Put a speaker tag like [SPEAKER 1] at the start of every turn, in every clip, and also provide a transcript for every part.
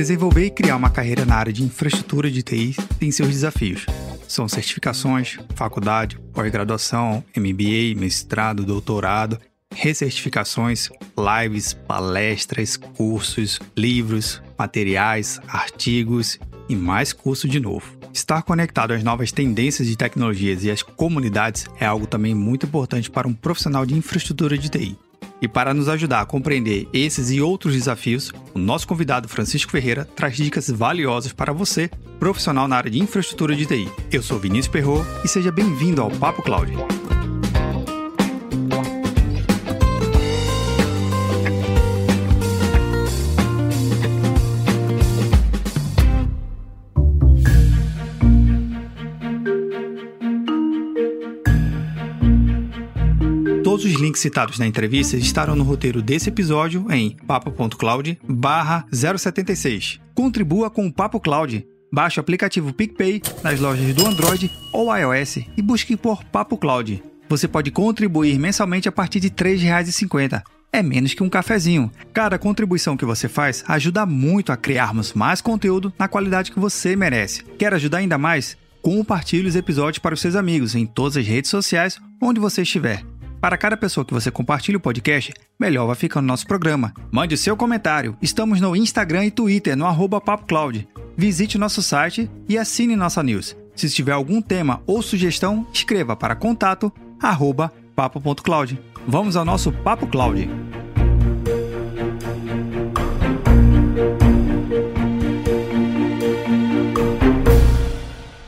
[SPEAKER 1] Desenvolver e criar uma carreira na área de infraestrutura de TI tem seus desafios. São certificações, faculdade, pós-graduação, MBA, mestrado, doutorado, recertificações, lives, palestras, cursos, livros, materiais, artigos e mais curso de novo. Estar conectado às novas tendências de tecnologias e às comunidades é algo também muito importante para um profissional de infraestrutura de TI. E para nos ajudar a compreender esses e outros desafios, o nosso convidado Francisco Ferreira traz dicas valiosas para você, profissional na área de infraestrutura de TI. Eu sou Vinícius Perro e seja bem-vindo ao Papo Cloud. Links citados na entrevista estarão no roteiro desse episódio em papo.cloud 076. Contribua com o Papo Cloud. Baixe o aplicativo PicPay nas lojas do Android ou iOS e busque por Papo Cloud. Você pode contribuir mensalmente a partir de R$ 3,50. É menos que um cafezinho. Cada contribuição que você faz ajuda muito a criarmos mais conteúdo na qualidade que você merece. Quer ajudar ainda mais? Compartilhe os episódios para os seus amigos em todas as redes sociais onde você estiver. Para cada pessoa que você compartilha o podcast, melhor vai ficando nosso programa. Mande seu comentário. Estamos no Instagram e Twitter, no arroba PapoCloud. Visite nosso site e assine nossa news. Se tiver algum tema ou sugestão, escreva para contato arroba papo.cloud. Vamos ao nosso Papo Cloud.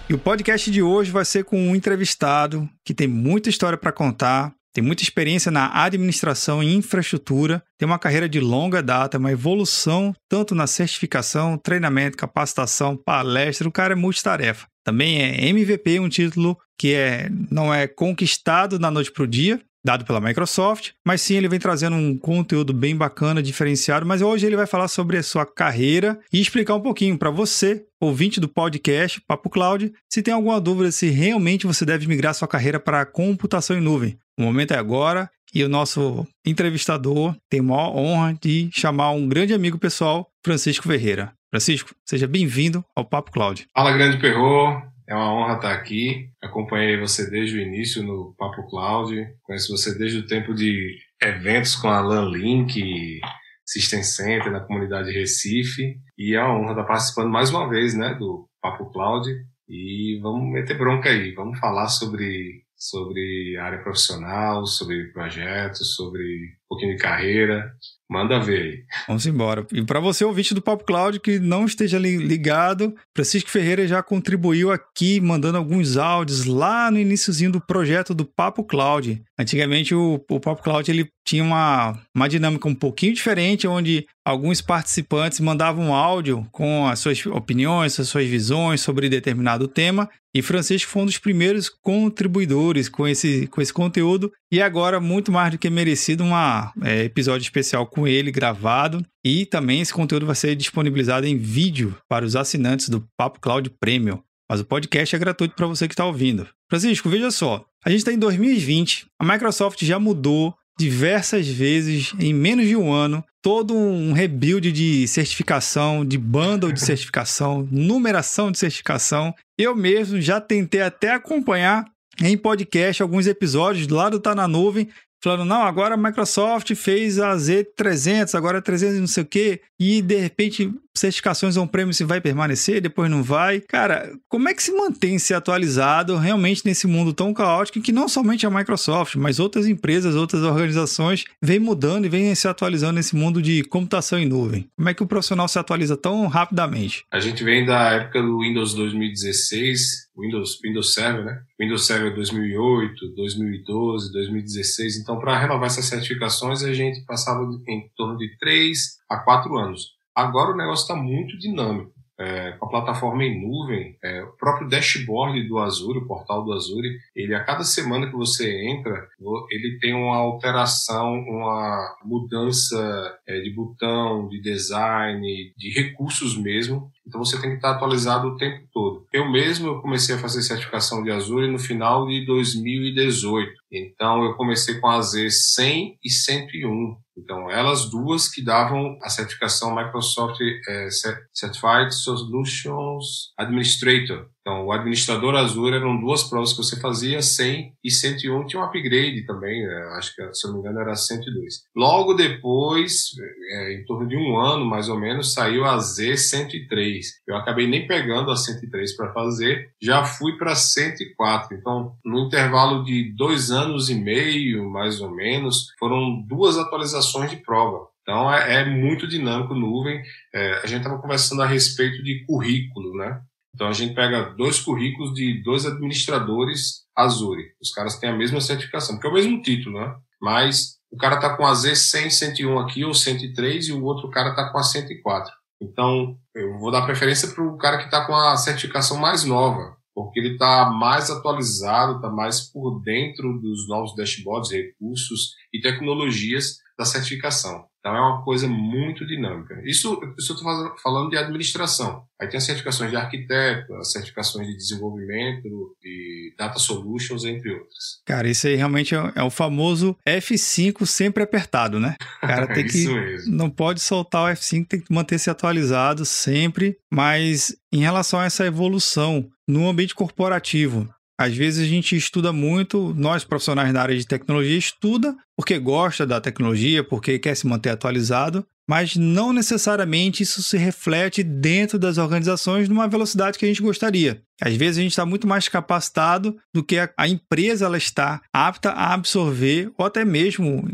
[SPEAKER 1] E o podcast de hoje vai ser com um entrevistado que tem muita história para contar, tem muita experiência na administração e infraestrutura, tem uma carreira de longa data, uma evolução tanto na certificação, treinamento, capacitação, palestra. O cara é multitarefa. Também é MVP, um título que é, não é conquistado da noite para o dia, dado pela Microsoft, mas sim ele vem trazendo um conteúdo bem bacana, diferenciado. Mas hoje ele vai falar sobre a sua carreira e explicar um pouquinho para você, ouvinte do podcast Papo Cloud, se tem alguma dúvida se realmente você deve migrar sua carreira para computação em nuvem. O momento é agora e o nosso entrevistador tem a maior honra de chamar um grande amigo pessoal, Francisco Ferreira. Francisco, seja bem-vindo ao Papo Cloud.
[SPEAKER 2] Fala, grande Perro. É uma honra estar aqui. Acompanhei você desde o início no Papo Cloud. Conheço você desde o tempo de eventos com a LAN Link, System Center na comunidade Recife. E é uma honra estar participando mais uma vez né, do Papo Cloud. E vamos meter bronca aí. Vamos falar sobre sobre área profissional, sobre projetos, sobre pouquinho de carreira. Manda ver aí.
[SPEAKER 1] Vamos embora. E para você, ouvinte do Papo Cloud, que não esteja ligado, Francisco Ferreira já contribuiu aqui, mandando alguns áudios lá no iníciozinho do projeto do Papo Cloud. Antigamente, o, o Papo Cloud ele tinha uma, uma dinâmica um pouquinho diferente, onde alguns participantes mandavam áudio com as suas opiniões, as suas visões sobre determinado tema. E Francisco foi um dos primeiros contribuidores com esse, com esse conteúdo. E agora, muito mais do que merecido, um é, episódio especial com ele gravado. E também esse conteúdo vai ser disponibilizado em vídeo para os assinantes do Papo Cloud Premium. Mas o podcast é gratuito para você que está ouvindo. Francisco, veja só. A gente está em 2020, a Microsoft já mudou diversas vezes em menos de um ano todo um rebuild de certificação, de bundle de certificação, numeração de certificação. Eu mesmo já tentei até acompanhar em podcast alguns episódios lá do Tá na Nuvem, falando, não, agora a Microsoft fez a Z300, agora é 300 não sei o quê, e de repente certificações on-premise se vai permanecer, depois não vai. Cara, como é que se mantém se atualizado realmente nesse mundo tão caótico que não somente a Microsoft, mas outras empresas, outras organizações vêm mudando e vêm se atualizando nesse mundo de computação em nuvem? Como é que o profissional se atualiza tão rapidamente?
[SPEAKER 2] A gente vem da época do Windows 2016, Windows, Windows Server, né? Windows Server 2008, 2012, 2016. Então, para renovar essas certificações, a gente passava em torno de 3 a 4 anos. Agora o negócio está muito dinâmico. É, com a plataforma em nuvem, é, o próprio dashboard do Azure, o portal do Azure, ele a cada semana que você entra, ele tem uma alteração, uma mudança é, de botão, de design, de recursos mesmo. Então você tem que estar atualizado o tempo todo. Eu mesmo eu comecei a fazer certificação de Azure no final de 2018. Então eu comecei com a Z 100 e 101. Então, elas duas que davam a certificação Microsoft é, Certified Solutions Administrator. Então, o administrador Azure eram duas provas que você fazia, 100 e 101. Tinha um upgrade também, né? acho que, se eu não me engano, era 102. Logo depois, é, em torno de um ano, mais ou menos, saiu a Z103. Eu acabei nem pegando a 103 para fazer, já fui para 104. Então, no intervalo de dois anos e meio, mais ou menos, foram duas atualizações de prova. Então, é, é muito dinâmico nuvem. É, a gente estava conversando a respeito de currículo, né? Então a gente pega dois currículos de dois administradores Azure. Os caras têm a mesma certificação, porque é o mesmo título, né? Mas o cara tá com a Z100, 101 aqui, ou 103, e o outro cara tá com a 104. Então, eu vou dar preferência para o cara que está com a certificação mais nova, porque ele está mais atualizado, está mais por dentro dos novos dashboards, recursos e tecnologias da certificação. Então é uma coisa muito dinâmica. Isso, isso eu estou falando de administração. Aí tem as certificações de arquiteto, as certificações de desenvolvimento, de data solutions, entre outras.
[SPEAKER 1] Cara, isso aí realmente é, é o famoso F5 sempre apertado, né? O cara tem que. Mesmo. Não pode soltar o F5, tem que manter-se atualizado sempre. Mas em relação a essa evolução no ambiente corporativo, às vezes a gente estuda muito, nós profissionais da área de tecnologia estuda porque gosta da tecnologia, porque quer se manter atualizado, mas não necessariamente isso se reflete dentro das organizações numa velocidade que a gente gostaria. Às vezes a gente está muito mais capacitado do que a, empresa ela está apta a absorver ou até mesmo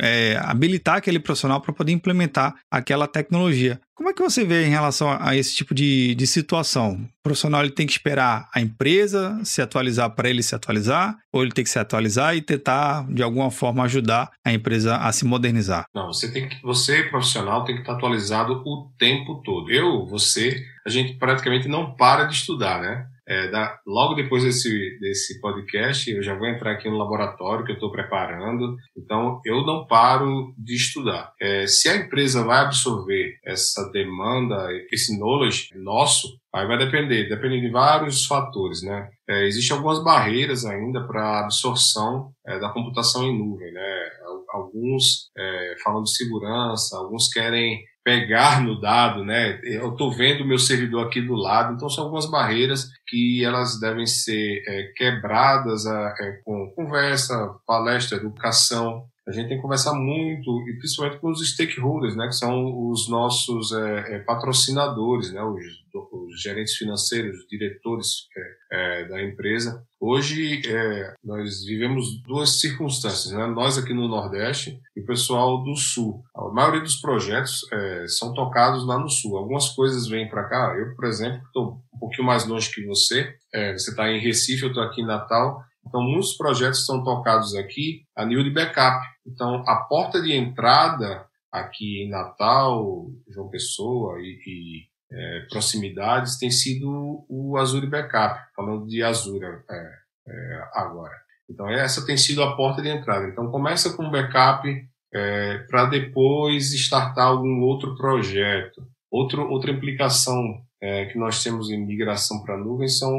[SPEAKER 1] é, habilitar aquele profissional para poder implementar aquela tecnologia. Como é que você vê em relação a, a esse tipo de, de situação? O profissional ele tem que esperar a empresa se atualizar para ele se atualizar, ou ele tem que se atualizar e tentar de alguma forma ajudar a empresa a se modernizar?
[SPEAKER 2] Não, você tem que, você profissional tem que estar atualizado o tempo todo. Eu, você, a gente praticamente não para de estudar, né? É, da, logo depois desse, desse podcast, eu já vou entrar aqui no laboratório que eu estou preparando. Então, eu não paro de estudar. É, se a empresa vai absorver essa demanda, esse knowledge nosso, aí vai depender, depende de vários fatores, né? É, Existem algumas barreiras ainda para absorção é, da computação em nuvem, né? Alguns é, falam de segurança, alguns querem pegar no dado, né? Eu estou vendo o meu servidor aqui do lado, então são algumas barreiras que elas devem ser é, quebradas é, com conversa, palestra, educação. A gente tem que conversar muito, e principalmente com os stakeholders, né? Que são os nossos é, é patrocinadores, né? Os, os, gerentes financeiros, os diretores é, é, da empresa. Hoje é, nós vivemos duas circunstâncias, né? nós aqui no Nordeste e o pessoal do Sul. A maioria dos projetos é, são tocados lá no Sul. Algumas coisas vêm para cá. Eu, por exemplo, estou um pouquinho mais longe que você. Você está em Recife, eu estou aqui em Natal. Então, muitos projetos são tocados aqui a nível de backup. Então, a porta de entrada aqui em Natal, João Pessoa e, e é, proximidades tem sido o Azure Backup, falando de Azure é, é, agora. Então, essa tem sido a porta de entrada. Então, começa com backup é, para depois startar algum outro projeto. Outro, outra implicação é, que nós temos em migração para a nuvem são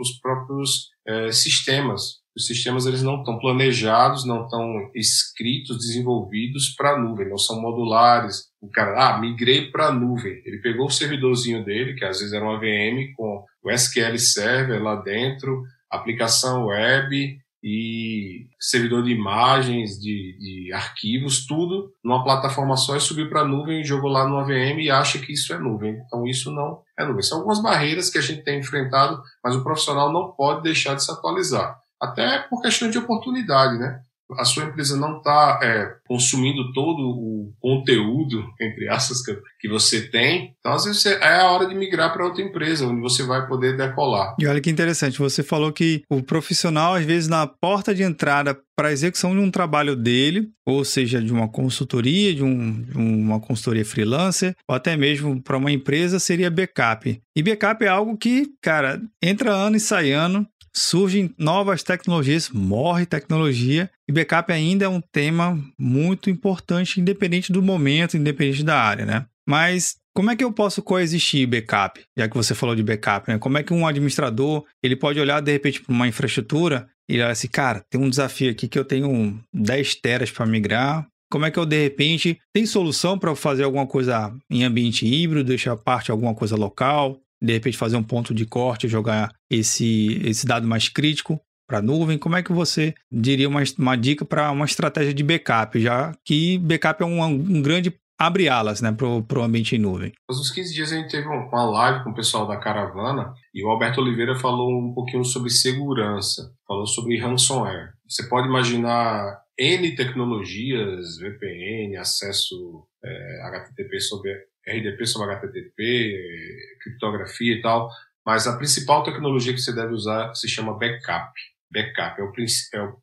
[SPEAKER 2] os próprios é, sistemas os sistemas eles não estão planejados, não estão escritos, desenvolvidos para a nuvem, não são modulares. O cara, ah, migrei para a nuvem. Ele pegou o servidorzinho dele, que às vezes era uma VM com o SQL Server lá dentro, aplicação web e servidor de imagens, de, de arquivos, tudo numa plataforma só e subiu para a nuvem e jogou lá numa VM e acha que isso é nuvem. Então isso não é nuvem. São algumas barreiras que a gente tem enfrentado, mas o profissional não pode deixar de se atualizar até por questão de oportunidade, né? A sua empresa não está é, consumindo todo o conteúdo, entre aspas, que, você tem. Então, às vezes, você, é a hora de migrar para outra empresa, onde você vai poder decolar.
[SPEAKER 1] E olha que interessante, você falou que o profissional, às vezes, na porta de entrada para a execução de um trabalho dele, ou seja, de uma consultoria, de, um, de uma consultoria freelancer, ou até mesmo para uma empresa, seria backup. E backup é algo que, cara, entra ano e sai ano, surgem novas tecnologias, morre tecnologia, e backup ainda é um tema muito importante, independente do momento, independente da área, né? Mas como é que eu posso coexistir backup? Já que você falou de backup, né? Como é que um administrador, ele pode olhar de repente para uma infraestrutura e olhar assim, cara, tem um desafio aqui que eu tenho 10 teras para migrar, Como é que eu, de repente, tem solução para fazer alguma coisa em ambiente híbrido, deixar parte alguma coisa local, de repente fazer um ponto de corte, jogar esse, esse dado mais crítico para a nuvem? Como é que você diria uma, uma dica para uma estratégia de backup, já que backup é um, um grande abre alas né, para o ambiente em nuvem.
[SPEAKER 2] Nos uns 15 dias a gente teve uma live com o pessoal da Caravana e o Alberto Oliveira falou um pouquinho sobre segurança, falou sobre ransomware. Você pode imaginar N tecnologias, VPN, acesso é, HTTP sobre RDP sobre HTTP, criptografia e tal, mas a principal tecnologia que você deve usar se chama backup. Backup é o, é o,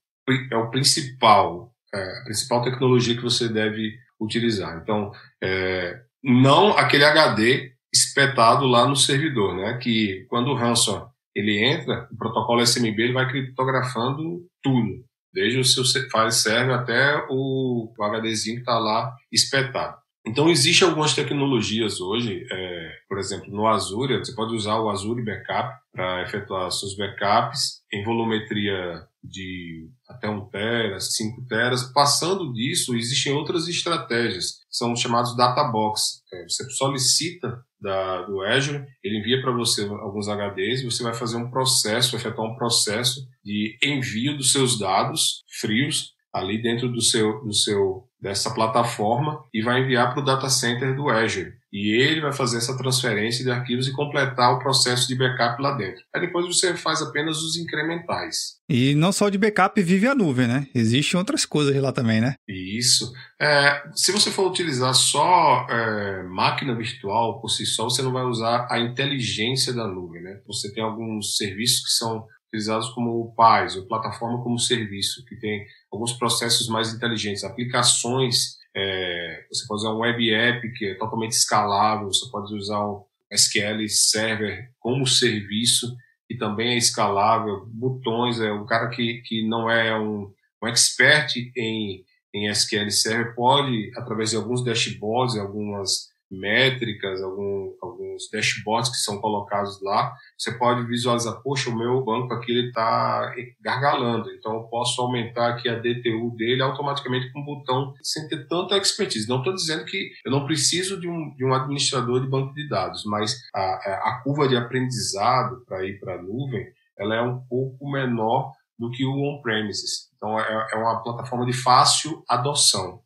[SPEAKER 2] é o principal, é, a principal tecnologia que você deve utilizar. Então, é, não aquele HD espetado lá no servidor, né? Que quando o ransom ele entra, o protocolo SMB ele vai criptografando tudo, desde o seu file server até o, HDzinho que está lá espetado. Então, existem algumas tecnologias hoje, é, por exemplo, no Azure, você pode usar o Azure Backup para efetuar seus backups em volumetria de até 1 tera, 5 teras. Passando disso, existem outras estratégias, são chamados data box. É, você solicita da, do Azure, ele envia para você alguns HDs e você vai fazer um processo, efetuar um processo de envio dos seus dados frios ali dentro do seu, do seu dessa plataforma e vai enviar para o data center do Azure. E ele vai fazer essa transferência de arquivos e completar o processo de backup lá dentro. Aí depois você faz apenas os incrementais.
[SPEAKER 1] E não só de backup vive a nuvem, né? Existem outras coisas lá também, né?
[SPEAKER 2] Isso. É, se você for utilizar só é, máquina virtual por si só, você não vai usar a inteligência da nuvem, né? Você tem alguns serviços que são utilizados como o PaaS, ou Plataforma como Serviço, que tem alguns processos mais inteligentes, aplicações, é, você pode usar um web app que é totalmente escalável, você pode usar um SQL Server como serviço, que também é escalável, botões, é um cara que, que não é um, um expert em, em SQL Server pode, através de alguns dashboards, algumas métricas, algum, alguns dashboards que são colocados lá, você pode visualizar, poxa, o meu banco aqui ele está gargalando, então eu posso aumentar aqui a DTU dele automaticamente com um botão sem ter tanta expertise. Não estou dizendo que eu não preciso de um, de um administrador de banco de dados, mas a, a curva de aprendizado para ir para a nuvem, ela é um pouco menor do que o on-premises. Então é, é uma plataforma de fácil adoção.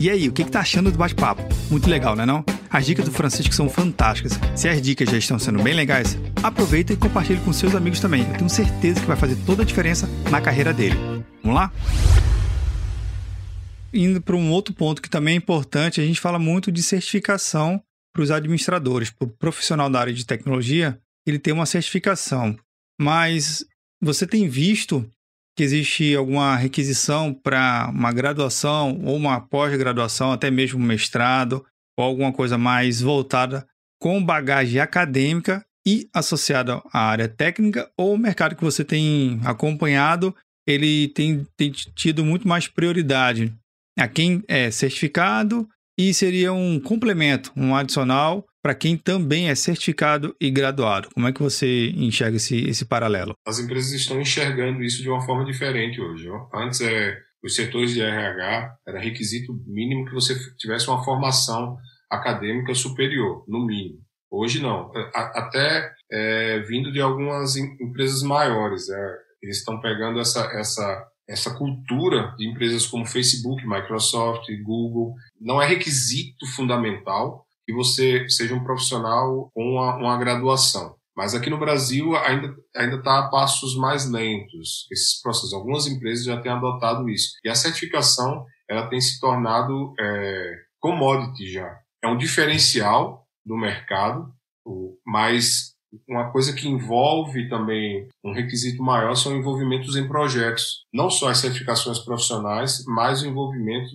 [SPEAKER 1] E aí, o que, que tá achando do bate-papo? Muito legal, né não? As dicas do Francisco são fantásticas. Se as dicas já estão sendo bem legais, aproveita e compartilhe com seus amigos também. Eu tenho certeza que vai fazer toda a diferença na carreira dele. Vamos lá? Indo para um outro ponto que também é importante, a gente fala muito de certificação para os administradores. Para o profissional da área de tecnologia, ele tem uma certificação. Mas você tem visto que existe alguma requisição para uma graduação ou uma pós-graduação, até mesmo mestrado, ou alguma coisa mais voltada com bagagem acadêmica e associada à área técnica, ou o mercado que você tem acompanhado, ele tem, tem tido muito mais prioridade? A quem é certificado e seria um complemento, um adicional para quem também é certificado e graduado. Como é que você enxerga esse, esse paralelo?
[SPEAKER 2] As empresas estão enxergando isso de uma forma diferente hoje. Ó. Antes, é, os setores de RH era requisito mínimo que você tivesse uma formação acadêmica superior, no mínimo. Hoje não. Até é, vindo de algumas empresas maiores. É, eles estão pegando essa, essa, essa cultura de empresas como Facebook, Microsoft, Google. Não é requisito fundamental, que você seja um profissional com uma, uma graduação. Mas aqui no Brasil ainda ainda está a passos mais lentos esses processos. Algumas empresas já têm adotado isso e a certificação ela tem se tornado é, commodity já. É um diferencial do mercado, mas uma coisa que envolve também um requisito maior são envolvimentos em projetos. Não só as certificações profissionais, mas o envolvimento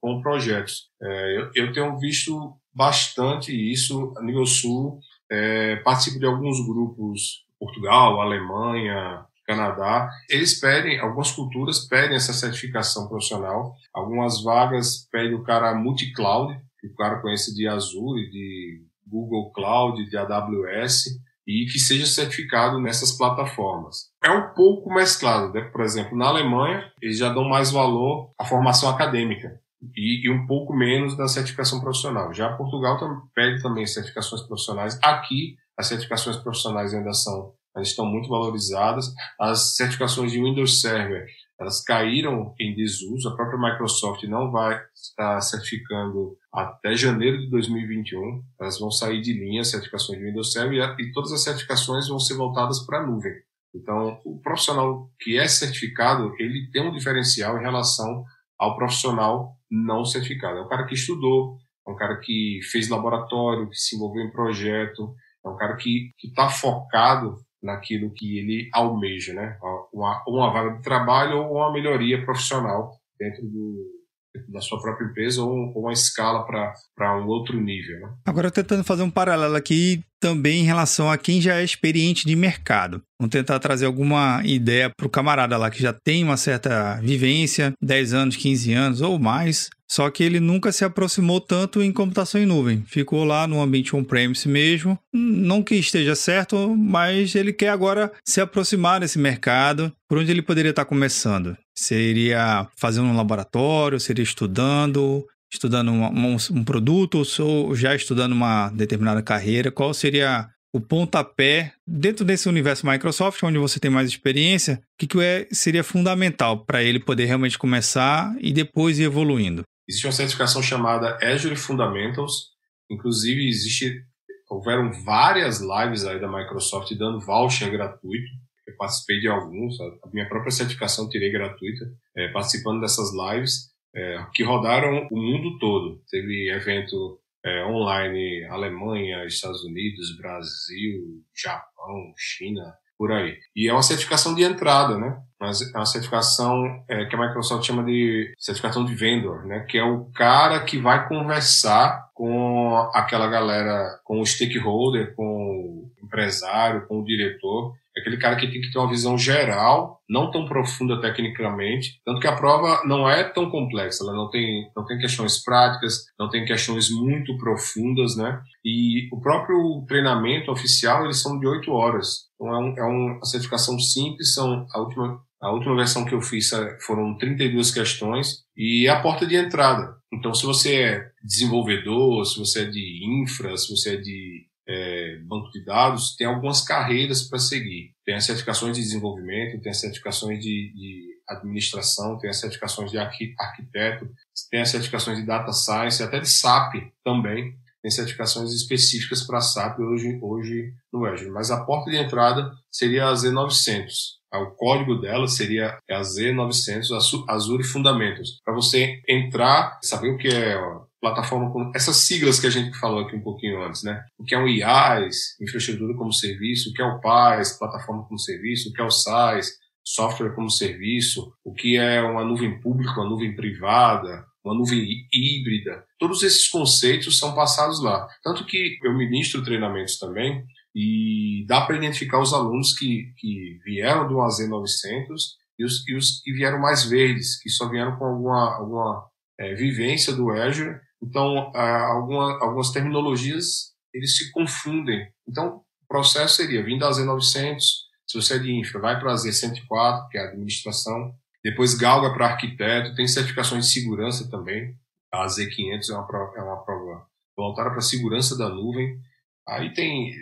[SPEAKER 2] com projetos. É, eu, eu, tenho visto bastante isso a nível sul. É, participo de alguns grupos, Portugal, Alemanha, Canadá. Eles pedem, algumas culturas pedem essa certificação profissional. Algumas vagas pedem o cara multi-cloud, que o cara conhece de Azure, de Google Cloud, de AWS. E que seja certificado nessas plataformas. É um pouco mesclado, né? por exemplo, na Alemanha eles já dão mais valor à formação acadêmica e, e um pouco menos da certificação profissional. Já Portugal tam, pede também certificações profissionais. Aqui as certificações profissionais ainda são ainda estão muito valorizadas. As certificações de Windows Server elas caíram em desuso. A própria Microsoft não vai estar certificando até janeiro de 2021. Elas vão sair de linha as certificações de Windows Server e, todas as certificações vão ser voltadas para a nuvem. Então, o profissional que é certificado, ele tem um diferencial em relação ao profissional não certificado. É um cara que estudou, é um cara que fez laboratório, que se envolveu em projeto, é um cara que está focado naquilo que ele almeja, né? Uma, uma vaga de trabalho ou uma melhoria profissional dentro do, da sua própria empresa ou, uma escala para um outro nível. Né?
[SPEAKER 1] Agora, tentando fazer um paralelo aqui também em relação a quem já é experiente de mercado. Vamos tentar trazer alguma ideia para o camarada lá que já tem uma certa vivência, 10 anos, 15 anos ou mais, só que ele nunca se aproximou tanto em computação em nuvem. Ficou lá no ambiente on-premise mesmo. Não que esteja certo, mas ele quer agora se aproximar desse mercado. Por onde ele poderia estar começando? Seria fazendo um laboratório? Seria estudando? Estudando um, um, produto ou já estudando uma determinada carreira? Qual seria o pontapé dentro desse universo Microsoft, onde você tem mais experiência, o que, que é, seria fundamental para ele poder realmente começar e depois ir evoluindo?
[SPEAKER 2] Existe uma certificação chamada Azure Fundamentals, inclusive existe, houveram várias lives aí da Microsoft dando voucher gratuito, eu participei de alguns, a minha própria certificação tirei gratuita, é, participando dessas lives, é, que rodaram o mundo todo. Teve evento é, online Alemanha, Estados Unidos, Brasil, Japão, China, por aí. E é uma certificação de entrada, né? Mas é uma certificação é, que a Microsoft chama de certificação de vendor, né? Que é o cara que vai conversar com aquela galera, com o stakeholder, com o empresário, com o diretor, aquele cara que tem que ter uma visão geral, não tão profunda tecnicamente, tanto que a prova não é tão complexa, ela não tem, não tem questões práticas, não tem questões muito profundas, né? E o próprio treinamento oficial, eles são de oito horas. Então é, um, é uma certificação simples, são a última a última versão que eu fiz é, foram 32 questões e é a porta de entrada. Então, se você é desenvolvedor, se você é de infra, se você é de é, banco de dados, tem algumas carreiras para seguir. Tem as certificações de desenvolvimento, tem as certificações de, de administração, tem as certificações de arquiteto, tem as certificações de data science, até de SAP também tem certificações específicas para SAP hoje, hoje no Azure. Mas a porta de entrada seria a Z900. O código dela seria a Z900 Azure Fundamentals. Para você entrar, saber o que é plataforma com essas siglas que a gente falou aqui um pouquinho antes, né? O que é um IaaS, infraestrutura como serviço, o que é o PaaS, plataforma como serviço, o que é o SaaS, software como serviço, o que é uma nuvem pública, uma nuvem privada, uma nuvem híbrida. Todos esses conceitos são passados lá. Tanto que eu ministro treinamentos também e dá para identificar os alunos que, que vieram do AZ900 e os, e os que vieram mais verdes, que só vieram com alguma, alguma é, vivência do Azure. Então, alguma, algumas terminologias eles se confundem. Então, o processo seria vindo da Z900, se você é de infra, vai para a Z104, que é a administração, depois galga para arquiteto, tem certificações de segurança também. A Z500 é uma prova, é uma prova voltada para segurança da nuvem. Aí tem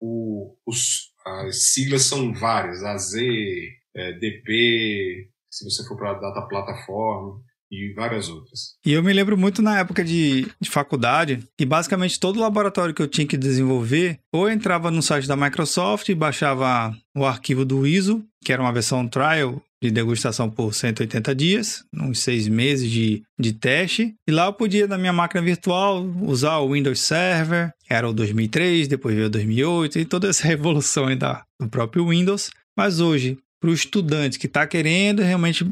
[SPEAKER 2] o, os, as siglas são várias, AZ, é, DP, se você for para Data Platform e várias outras.
[SPEAKER 1] E eu me lembro muito na época de, de faculdade que basicamente todo laboratório que eu tinha que desenvolver, ou entrava no site da Microsoft e baixava o arquivo do ISO, que era uma versão trial de degustação por 180 dias, uns seis meses de, de teste. E lá eu podia, na minha máquina virtual, usar o Windows Server, era o 2003, depois veio o 2008, e toda essa revolução aí da, do próprio Windows. Mas hoje, para o estudante que está querendo realmente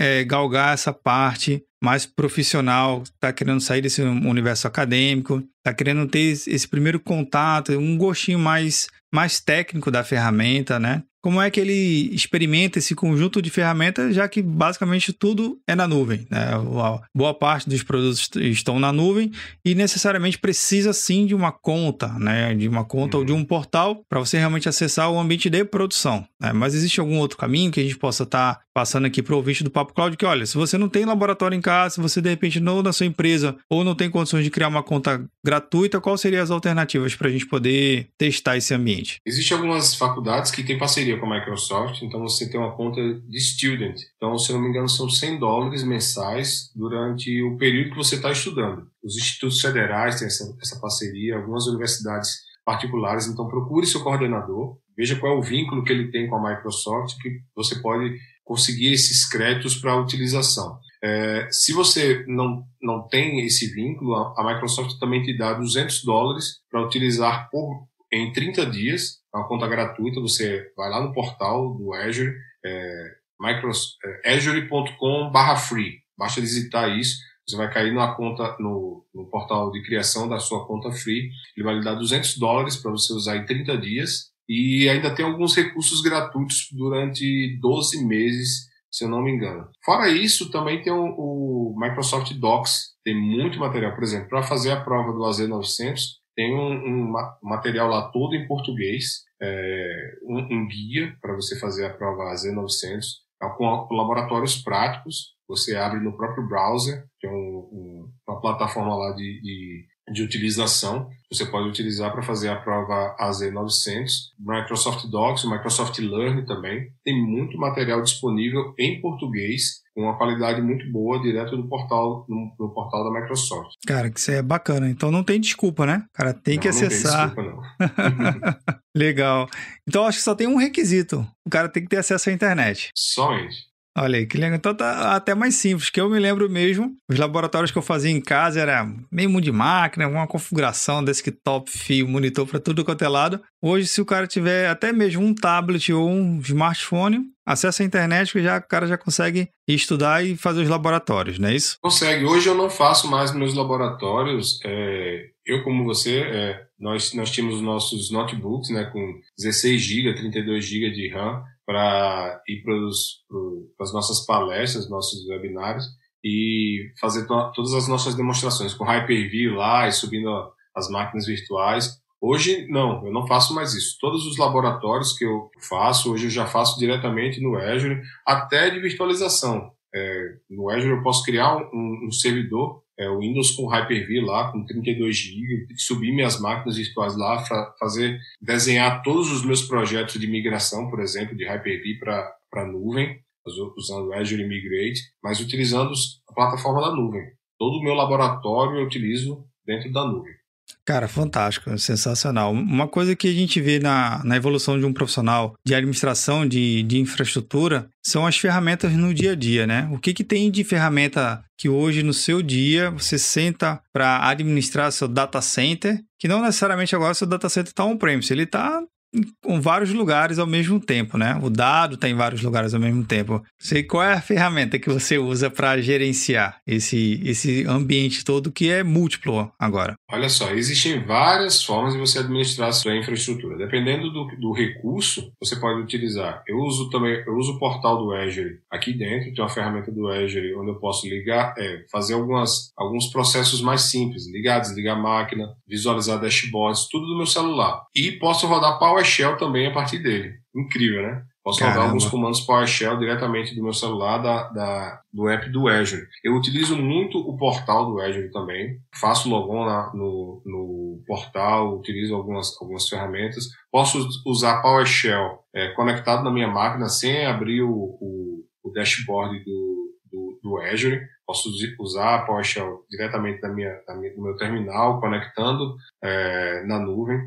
[SPEAKER 1] é, galgar essa parte mais profissional, está querendo sair desse universo acadêmico, está querendo ter esse primeiro contato, um gostinho mais, mais técnico da ferramenta, né? como é que ele experimenta esse conjunto de ferramentas, já que basicamente tudo é na nuvem. Né? Boa parte dos produtos estão na nuvem e necessariamente precisa sim de uma conta, né? de uma conta uhum. ou de um portal para você realmente acessar o ambiente de produção. Né? Mas existe algum outro caminho que a gente possa estar tá passando aqui para o ouvinte do Papo Cloud que, olha, se você não tem laboratório em casa, se você de repente não na sua empresa ou não tem condições de criar uma conta gratuita, quais seriam as alternativas para a gente poder testar esse ambiente?
[SPEAKER 2] Existem algumas faculdades que têm parceria com a Microsoft, então você tem uma conta de student. Então, se não me engano, são 100 dólares mensais durante o período que você está estudando. Os institutos federais têm essa, essa parceria, algumas universidades particulares, então procure seu coordenador, veja qual é o vínculo que ele tem com a Microsoft, que você pode conseguir esses créditos para utilização. É, se você não, não tem esse vínculo, a, Microsoft também te dá 200 dólares para utilizar por, em 30 dias, é uma conta gratuita, você vai lá no portal do Azure, é, é, azure.com free, basta visitar isso, você vai cair numa conta, no, no, portal de criação da sua conta free, ele vai lhe dar 200 dólares para você usar em 30 dias, e ainda tem alguns recursos gratuitos durante 12 meses, se eu não me engano. Fora isso, também tem o, o Microsoft Docs, tem muito material. Por exemplo, para fazer a prova do AZ900, tem um, um, material lá todo em português, é, um, um, guia para você fazer a prova AZ900, com, com laboratórios práticos. Você abre no próprio browser, que é uma plataforma lá de, de de utilização. Você pode utilizar para fazer a prova AZ900, Microsoft Docs, Microsoft Learn também. Tem muito material disponível em português com uma qualidade muito boa direto do portal no, no, portal da Microsoft.
[SPEAKER 1] Cara, que isso é bacana. Então não tem desculpa, né? Cara tem
[SPEAKER 2] não,
[SPEAKER 1] que acessar.
[SPEAKER 2] Não tem desculpa,
[SPEAKER 1] não. Legal. Então acho que só tem um requisito. O cara tem que ter acesso à internet.
[SPEAKER 2] Somente.
[SPEAKER 1] Olha aí, que legal. Então tá até mais simples, que eu me lembro mesmo, os laboratórios que eu fazia em casa era meio de máquina, uma configuração, desktop, fio, monitor para tudo quanto é lado. Hoje, se o cara tiver até mesmo um tablet ou um smartphone, acessa a internet que já, o cara já consegue estudar e fazer os laboratórios, não é isso?
[SPEAKER 2] Consegue. Hoje eu não faço mais meus laboratórios. É, eu, como você, é, nós, nós tínhamos nossos notebooks né, com 16 GB, 32 GB de RAM para ir para as nossas palestras, nossos webinários e fazer to todas as nossas demonstrações com Hyper-V lá e subindo as máquinas virtuais. Hoje, não, eu não faço mais isso. Todos os laboratórios que eu faço, hoje eu já faço diretamente no Azure, até de virtualização. É, no Azure eu posso criar um, um servidor é, o Windows com Hyper-V lá, com 32 GB, subir minhas máquinas virtuais lá, fazer, desenhar todos os meus projetos de migração, por exemplo, de Hyper-V para nuvem, usando Azure Migrate, mas utilizando a plataforma da nuvem. Todo o meu laboratório eu utilizo dentro da nuvem.
[SPEAKER 1] Cara, fantástico, sensacional. Uma coisa que a gente vê na, na evolução de um profissional de administração de, de infraestrutura são as ferramentas no dia a dia, né? O que, que tem de ferramenta que hoje no seu dia você senta para administrar seu data center, que não necessariamente agora seu data center está on-premise, ele está com vários lugares ao mesmo tempo, né? O dado está em vários lugares ao mesmo tempo. Sei qual é a ferramenta que você usa para gerenciar esse, esse ambiente todo que é múltiplo agora.
[SPEAKER 2] Olha só, existem várias formas de você administrar a sua infraestrutura. Dependendo do, do recurso, você pode utilizar. Eu uso também, eu uso o portal do Azure aqui dentro, tem uma ferramenta do Azure onde eu posso ligar, é, fazer algumas, alguns processos mais simples, ligar, desligar a máquina, visualizar dashboards, tudo do meu celular. E posso rodar Power PowerShell também a partir dele. Incrível, né? Posso Caramba. rodar alguns comandos PowerShell diretamente do meu celular, da, da, do app do Azure. Eu utilizo muito o portal do Azure também. Faço logon na, no, no portal, utilizo algumas, algumas ferramentas. Posso usar PowerShell é, conectado na minha máquina sem abrir o, o, o dashboard do, do, do Azure posso usar a PowerShell diretamente da minha, da minha, do meu terminal, conectando é, na nuvem.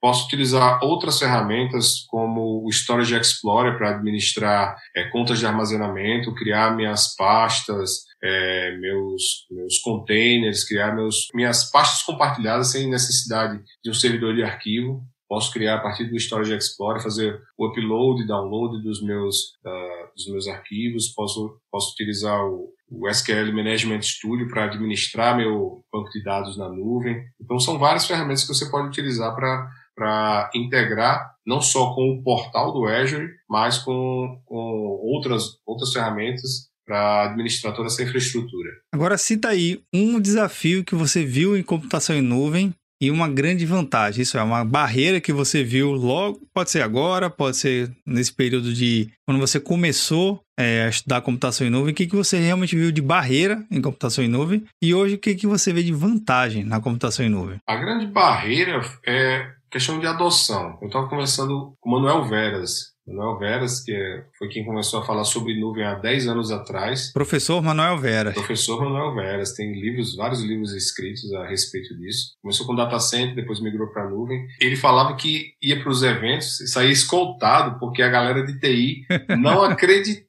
[SPEAKER 2] Posso utilizar outras ferramentas como o Storage Explorer para administrar é, contas de armazenamento, criar minhas pastas, é, meus, meus containers, criar meus, minhas pastas compartilhadas sem necessidade de um servidor de arquivo. Posso criar a partir do Storage Explorer, fazer o upload e download dos meus, uh, dos meus arquivos. Posso, posso utilizar o, o SQL Management Studio para administrar meu banco de dados na nuvem. Então, são várias ferramentas que você pode utilizar para para integrar não só com o portal do Azure, mas com, com outras, outras ferramentas para administrar toda essa infraestrutura.
[SPEAKER 1] Agora cita aí um desafio que você viu em computação em nuvem e uma grande vantagem. Isso é uma barreira que você viu logo, pode ser agora, pode ser nesse período de quando você começou é, a estudar computação em nuvem, o que, que você realmente viu de barreira em computação em nuvem e hoje o que, que você vê de vantagem na computação em nuvem?
[SPEAKER 2] A grande barreira é questão de adoção. Eu estava conversando com o Manuel Veras, Manuel Veras, que é, foi quem começou a falar sobre nuvem há 10 anos atrás.
[SPEAKER 1] Professor Manuel Veras.
[SPEAKER 2] Professor Manuel Veras, tem livros, vários livros escritos a respeito disso. Começou com data center, depois migrou para nuvem. Ele falava que ia para os eventos e saía escoltado, porque a galera de TI não acreditava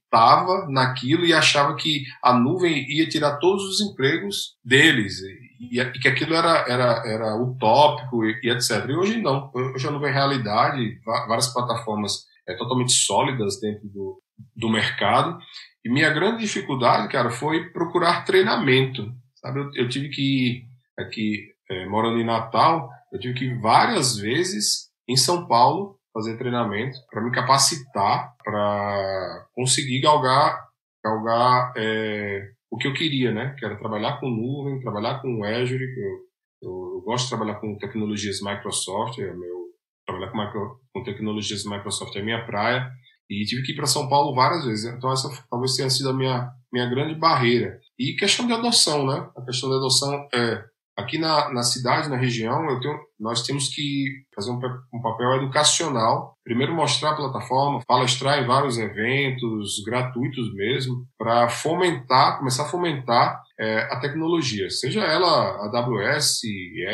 [SPEAKER 2] naquilo e achava que a nuvem ia tirar todos os empregos deles e, que aquilo era, era, era utópico e, e etc. E hoje não, hoje a nuvem é realidade, várias plataformas é, totalmente sólidas dentro do, do mercado. E minha grande dificuldade, cara, foi procurar treinamento. Sabe, eu, eu tive que ir aqui, é, morando em Natal, eu tive que ir várias vezes em São Paulo fazer treinamento para me capacitar para conseguir galgar, galgar é, o que eu queria, né? Que era trabalhar com nuvem, trabalhar com Azure. Eu, eu, eu gosto de trabalhar com tecnologias Microsoft, é meu trabalhar com, micro, com tecnologias Microsoft é minha praia. E tive que ir para São Paulo várias vezes. Então, essa talvez tenha sido a minha, minha grande barreira. E questão de adoção, né? A questão da adoção é. Aqui na, na cidade, na região, tenho, nós temos que fazer um, um papel educacional. Primeiro, mostrar a plataforma, palestrar em vários eventos, gratuitos mesmo, para fomentar, começar a fomentar é, a tecnologia, seja ela AWS,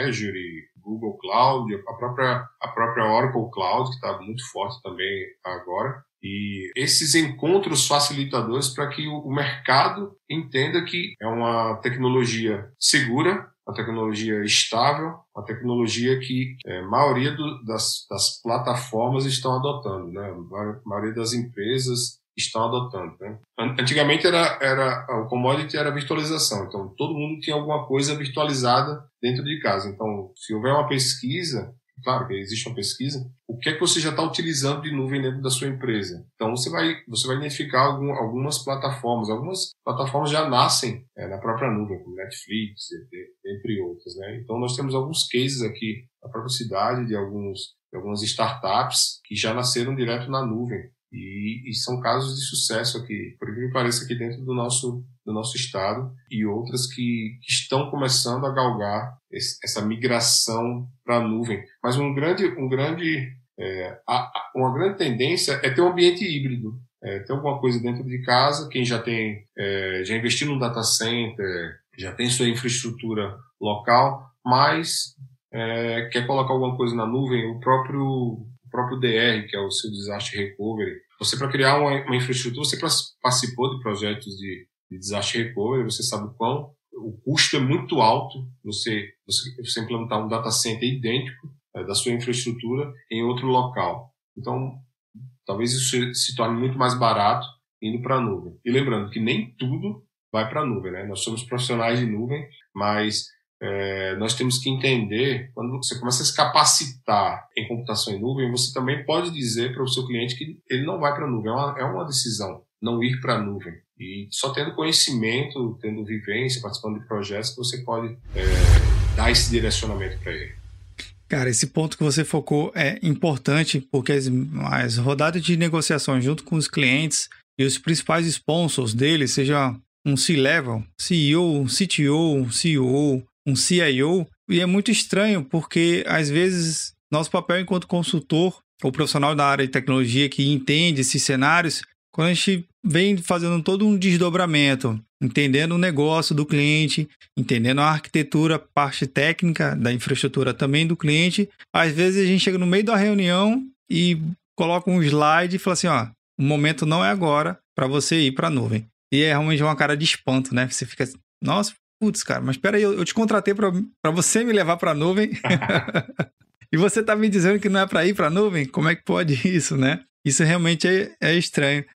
[SPEAKER 2] Azure, Google Cloud, a própria, a própria Oracle Cloud, que está muito forte também agora. E esses encontros facilitadores para que o mercado entenda que é uma tecnologia segura, uma tecnologia estável, uma tecnologia que é, a maioria do, das, das plataformas estão adotando, né? A maioria das empresas estão adotando. Né? Antigamente era, era o commodity era virtualização, então todo mundo tinha alguma coisa virtualizada dentro de casa. Então, se houver uma pesquisa, claro que existe uma pesquisa, o que é que você já está utilizando de nuvem dentro da sua empresa? Então você vai você vai identificar algum, algumas plataformas, algumas plataformas já nascem é, na própria nuvem, como Netflix, entre outras, né? Então nós temos alguns cases aqui na própria cidade de alguns de algumas startups que já nasceram direto na nuvem. E, e, são casos de sucesso aqui, por que pareça, aqui dentro do nosso, do nosso estado, e outras que, que estão começando a galgar esse, essa migração para a nuvem. Mas um grande, um grande, é, a, a, uma grande tendência é ter um ambiente híbrido. É, ter alguma coisa dentro de casa, quem já tem, é, já investiu num data center, já tem sua infraestrutura local, mas é, quer colocar alguma coisa na nuvem, o próprio próprio DR, que é o seu Disaster Recovery, você, para criar uma, uma, infraestrutura, você participou de projetos de, de Disaster Recovery, você sabe o quão o custo é muito alto você, você, você implantar um data center idêntico é, da sua infraestrutura em outro local. Então, talvez isso se torne muito mais barato indo para a nuvem. E lembrando que nem tudo vai para a nuvem, né? Nós somos profissionais de nuvem, mas é, nós temos que entender, quando você começa a se capacitar em computação em nuvem, você também pode dizer para o seu cliente que ele não vai para a nuvem, é uma, é uma decisão, não ir para a nuvem. E só tendo conhecimento, tendo vivência, participando de projetos, que você pode é, dar esse direcionamento para ele.
[SPEAKER 1] Cara, esse ponto que você focou é importante porque as, as rodadas de negociação junto com os clientes e os principais sponsors deles, seja um C-level, CEO, um CTO, CEO, um CIO, e é muito estranho porque às vezes nosso papel enquanto consultor ou profissional da área de tecnologia que entende esses cenários, quando a gente vem fazendo todo um desdobramento, entendendo o negócio do cliente, entendendo a arquitetura, parte técnica da infraestrutura também do cliente, às vezes a gente chega no meio da reunião e coloca um slide e fala assim, ó, o momento não é agora para você ir para a nuvem. E é realmente uma cara de espanto, né? Você fica, nossa, putz, cara, mas espera aí, eu, eu te contratei para você me levar para a nuvem. e você tá me dizendo que não é para ir para a nuvem? Como é que pode isso, né? Isso realmente é, é estranho.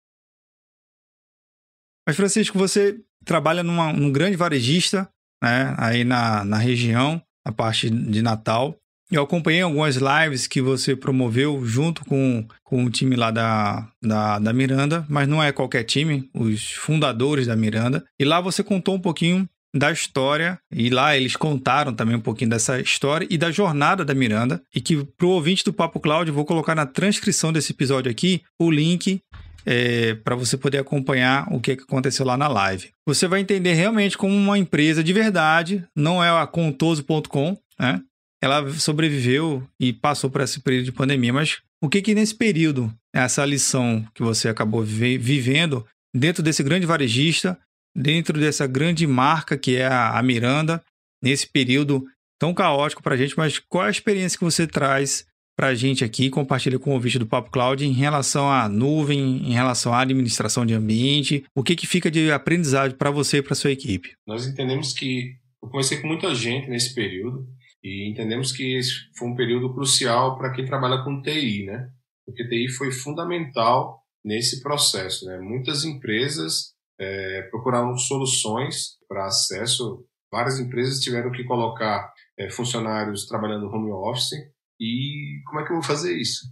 [SPEAKER 1] Mas, Francisco, você trabalha numa, num grande varejista, né? Aí na, na região, na parte de Natal. Eu acompanhei algumas lives que você promoveu junto com, com o time lá da, da, da Miranda, mas não é qualquer time, os fundadores da Miranda. E lá você contou um pouquinho da história, e lá eles contaram também um pouquinho dessa história e da jornada da Miranda, e que para o ouvinte do Papo Cláudio, vou colocar na transcrição desse episódio aqui o link é, para você poder acompanhar o que aconteceu lá na live. Você vai entender realmente como uma empresa de verdade, não é a contoso.com, né? Ela sobreviveu e passou por esse período de pandemia, mas o que que nesse período, essa lição que você acabou vivendo dentro desse grande varejista, dentro dessa grande marca que é a Miranda, nesse período tão caótico para a gente, mas qual a experiência que você traz para a gente aqui, compartilha com o ouvinte do Papo Cloud em relação à nuvem, em relação à administração de ambiente, o que, que fica de aprendizado para você e para sua equipe?
[SPEAKER 2] Nós entendemos que eu comecei com muita gente nesse período e entendemos que esse foi um período crucial para quem trabalha com TI, né? Porque TI foi fundamental nesse processo, né? Muitas empresas é, procuraram soluções para acesso. Várias empresas tiveram que colocar é, funcionários trabalhando home office e como é que eu vou fazer isso?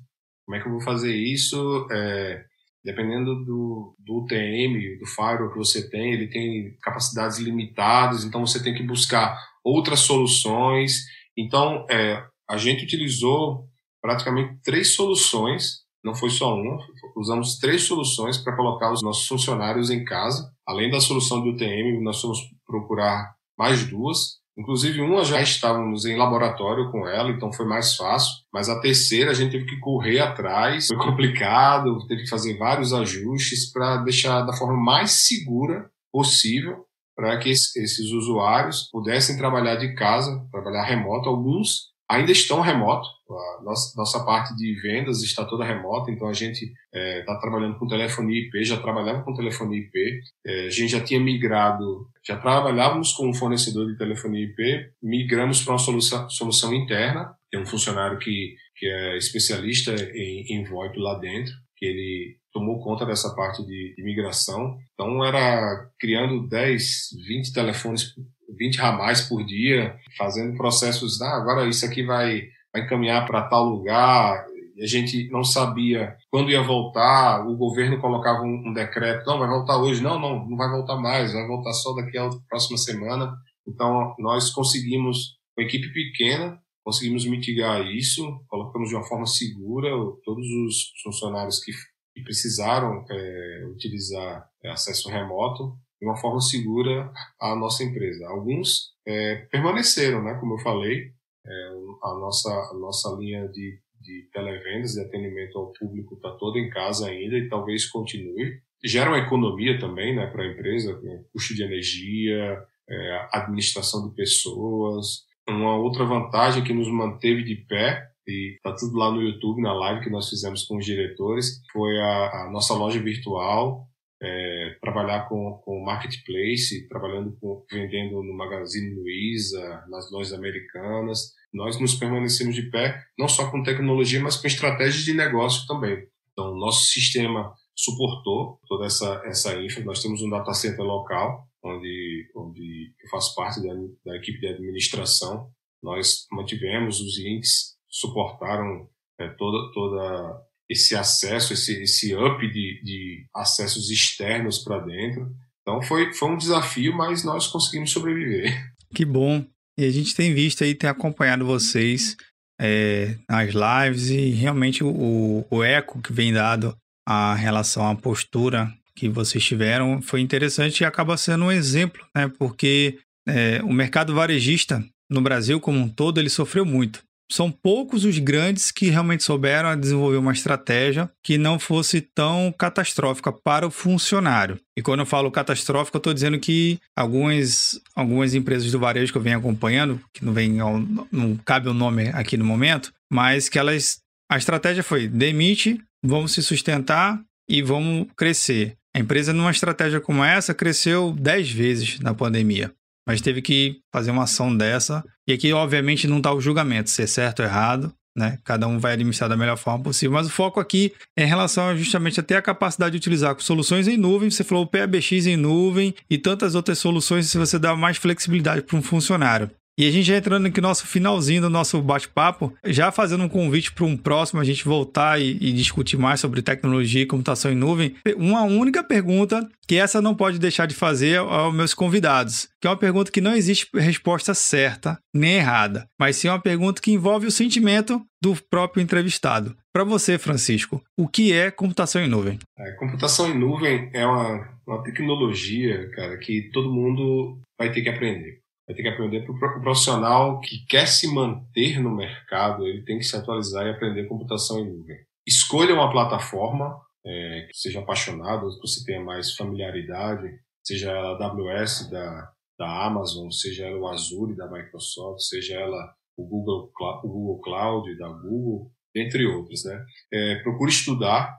[SPEAKER 2] Como é que eu vou fazer isso? É, dependendo do, do UTM, do firewall que você tem, ele tem capacidades limitadas, então você tem que buscar outras soluções. Então, é, a gente utilizou praticamente três soluções, não foi só uma, usamos três soluções para colocar os nossos funcionários em casa. Além da solução do UTM, nós fomos procurar mais duas. Inclusive, uma já estávamos em laboratório com ela, então foi mais fácil. Mas a terceira a gente teve que correr atrás, foi complicado, teve que fazer vários ajustes para deixar da forma mais segura possível para que esses usuários pudessem trabalhar de casa, trabalhar remoto. Alguns ainda estão remoto. A nossa, nossa parte de vendas está toda remota, então a gente está é, tá trabalhando com telefonia IP, já trabalhava com telefonia IP, é, a gente já tinha migrado, já trabalhávamos com um fornecedor de telefonia IP, migramos para uma solução, solução interna, tem um funcionário que, que é especialista em, em VoIP lá dentro, que ele tomou conta dessa parte de, de migração. Então era criando 10, 20 telefones 20 ramais por dia, fazendo processos, ah, agora isso aqui vai, vai encaminhar para tal lugar, a gente não sabia quando ia voltar, o governo colocava um, um, decreto, não, vai voltar hoje, não, não, não vai voltar mais, vai voltar só daqui a próxima semana. Então, nós conseguimos, com equipe pequena, conseguimos mitigar isso, colocamos de uma forma segura todos os funcionários que, que precisaram é, utilizar é, acesso remoto, de uma forma segura a nossa empresa. Alguns é, permaneceram, né, como eu falei, é, a, nossa, a nossa linha de, de televendas, de atendimento ao público está toda em casa ainda e talvez continue. Gera uma economia também né, para a empresa, né, custo de energia, é, administração de pessoas. Uma outra vantagem que nos manteve de pé e está tudo lá no YouTube, na live que nós fizemos com os diretores, foi a, a nossa loja virtual, é, trabalhar com, com marketplace, trabalhando com, vendendo no Magazine Luiza, nas lojas americanas. Nós nos permanecemos de pé, não só com tecnologia, mas com estratégias de negócio também. Então, nosso sistema suportou toda essa, essa infra. Nós temos um data center local, onde, onde eu faço parte da, da equipe de administração. Nós mantivemos os links, suportaram é, toda, toda esse acesso, esse, esse up de, de acessos externos para dentro. Então foi, foi um desafio, mas nós conseguimos sobreviver.
[SPEAKER 1] Que bom. E a gente tem visto aí, tem acompanhado vocês é, nas lives e realmente o, o eco que vem dado a relação à postura que vocês tiveram foi interessante e acaba sendo um exemplo, né? Porque é, o mercado varejista no Brasil como um todo ele sofreu muito são poucos os grandes que realmente souberam desenvolver uma estratégia que não fosse tão catastrófica para o funcionário. E quando eu falo catastrófica, eu estou dizendo que algumas, algumas empresas do varejo que eu venho acompanhando, que não, vem, não cabe o nome aqui no momento, mas que elas. A estratégia foi demite, vamos se sustentar e vamos crescer. A empresa, numa estratégia como essa, cresceu 10 vezes na pandemia mas teve que fazer uma ação dessa. E aqui, obviamente, não está o julgamento, se é certo ou errado, né? Cada um vai administrar da melhor forma possível. Mas o foco aqui é em relação justamente até a capacidade de utilizar soluções em nuvem. Você falou o PABX em nuvem e tantas outras soluções se você dá mais flexibilidade para um funcionário. E a gente já entrando aqui no nosso finalzinho do nosso bate-papo, já fazendo um convite para um próximo a gente voltar e, e, discutir mais sobre tecnologia e computação em nuvem. Uma única pergunta que essa não pode deixar de fazer aos meus convidados, que é uma pergunta que não existe resposta certa nem errada, mas sim uma pergunta que envolve o sentimento do próprio entrevistado. Para você, Francisco, o que é computação em nuvem?
[SPEAKER 2] É, computação em nuvem é uma, uma tecnologia, cara, que todo mundo vai ter que aprender vai ter que aprender para o profissional que quer se manter no mercado, ele tem que se atualizar e aprender computação em nuvem. Escolha uma plataforma é, que seja apaixonado, que você tenha mais familiaridade, seja ela a AWS da, da Amazon, seja ela o Azure da Microsoft, seja ela o Google, o Google Cloud da Google, entre outros. Né? É, procure estudar,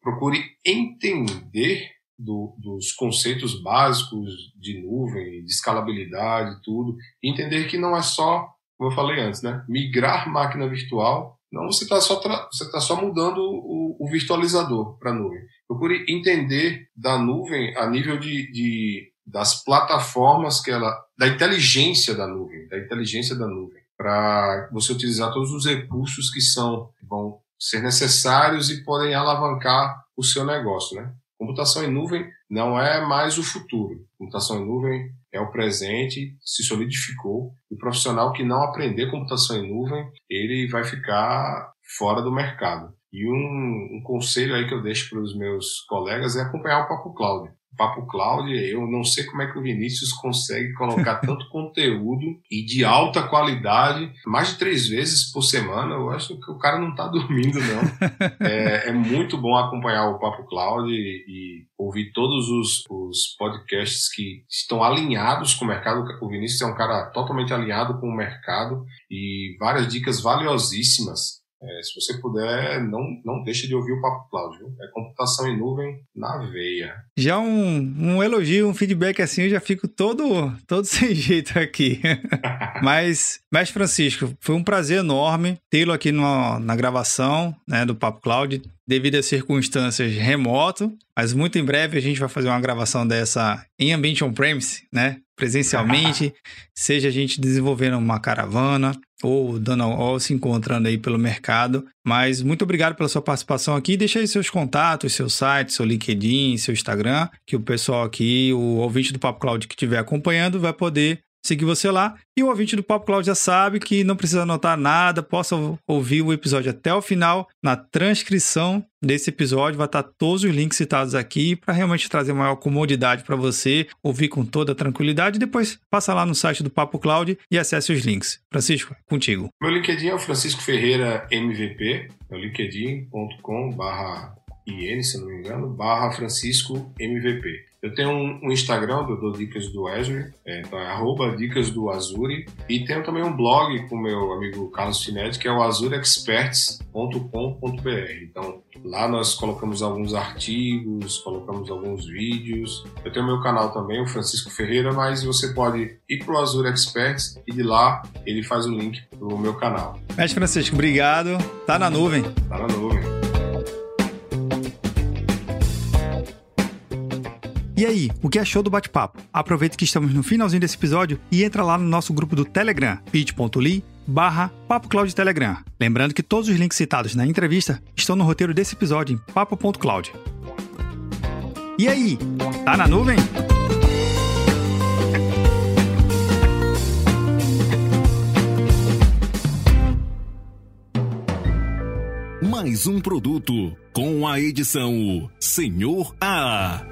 [SPEAKER 2] procure entender do, dos conceitos básicos de nuvem, de escalabilidade, tudo, entender que não é só, como eu falei antes, né, migrar máquina virtual. Não, você está só, você tá só mudando o, o virtualizador para a nuvem. Procure entender da nuvem a nível de, de, das plataformas que ela, da inteligência da nuvem, da inteligência da nuvem, para você utilizar todos os recursos que são vão ser necessários e podem alavancar o seu negócio, né? Computação em nuvem não é mais o futuro. Computação em nuvem é o presente, se solidificou. O profissional que não aprender computação em nuvem, ele vai ficar fora do mercado. E um, um conselho aí que eu deixo para os meus colegas é acompanhar o Papo Cloud. Papo Cloud, eu não sei como é que o Vinícius consegue colocar tanto conteúdo e de alta qualidade, mais de três vezes por semana. Eu acho que o cara não está dormindo, não. É, é, muito bom acompanhar o Papo Cloud e, e ouvir todos os, os, podcasts que estão alinhados com o mercado. O Vinícius é um cara totalmente alinhado com o mercado e várias dicas valiosíssimas é, se você puder, não, não deixe de ouvir o Papo Cloud. Viu? É computação em nuvem na veia.
[SPEAKER 1] Já um, um elogio, um feedback assim, eu já fico todo, todo sem jeito aqui. mas, mas, Francisco, foi um prazer enorme tê-lo aqui no, na gravação né, do Papo Cloud, devido às circunstâncias remoto, mas muito em breve a gente vai fazer uma gravação dessa em ambiente on-premise, né? Presencialmente, seja a gente desenvolvendo uma caravana, ou dando ou se encontrando aí pelo mercado. Mas muito obrigado pela sua participação aqui. Deixa aí seus contatos, seu site, seu LinkedIn, seu Instagram, que o pessoal aqui, o ouvinte do Papo Cloud que estiver acompanhando, vai poder seguir você lá. E o ouvinte do Papo Cloud já sabe que não precisa anotar nada, possa ouvir o episódio até o final. Na transcrição desse episódio vai estar todos os links citados aqui para realmente trazer maior comodidade para você ouvir com toda tranquilidade. Depois passa lá no site do Papo Cloud e acesse os links. Francisco, contigo.
[SPEAKER 2] Meu LinkedIn é o Francisco Ferreira MVP, é o linkedin.com barra IN, se não me engano, barra Francisco MVP. Eu tenho um, um Instagram do, do, Dicas do Azure, é, então é arroba Dicas do Azure, e tenho também um blog com meu amigo Carlos Finetti, que é o azureexperts.com.br. Então, lá nós colocamos alguns artigos, colocamos alguns vídeos. Eu tenho meu canal também, o Francisco Ferreira, mas você pode ir para o Azure Experts e de lá ele faz o link para o meu canal.
[SPEAKER 1] Mestre Francisco, obrigado. Tá na nuvem.
[SPEAKER 2] Tá na nuvem.
[SPEAKER 1] E aí, o que achou do bate-papo? Aproveita que estamos no finalzinho desse episódio e entra lá no nosso grupo do Telegram, bit.ly barra Papo Cloud Telegram. Lembrando que todos os links citados na entrevista estão no roteiro desse episódio em papo.cloud. E aí, tá na nuvem?
[SPEAKER 3] Mais um produto com a edição Senhor A.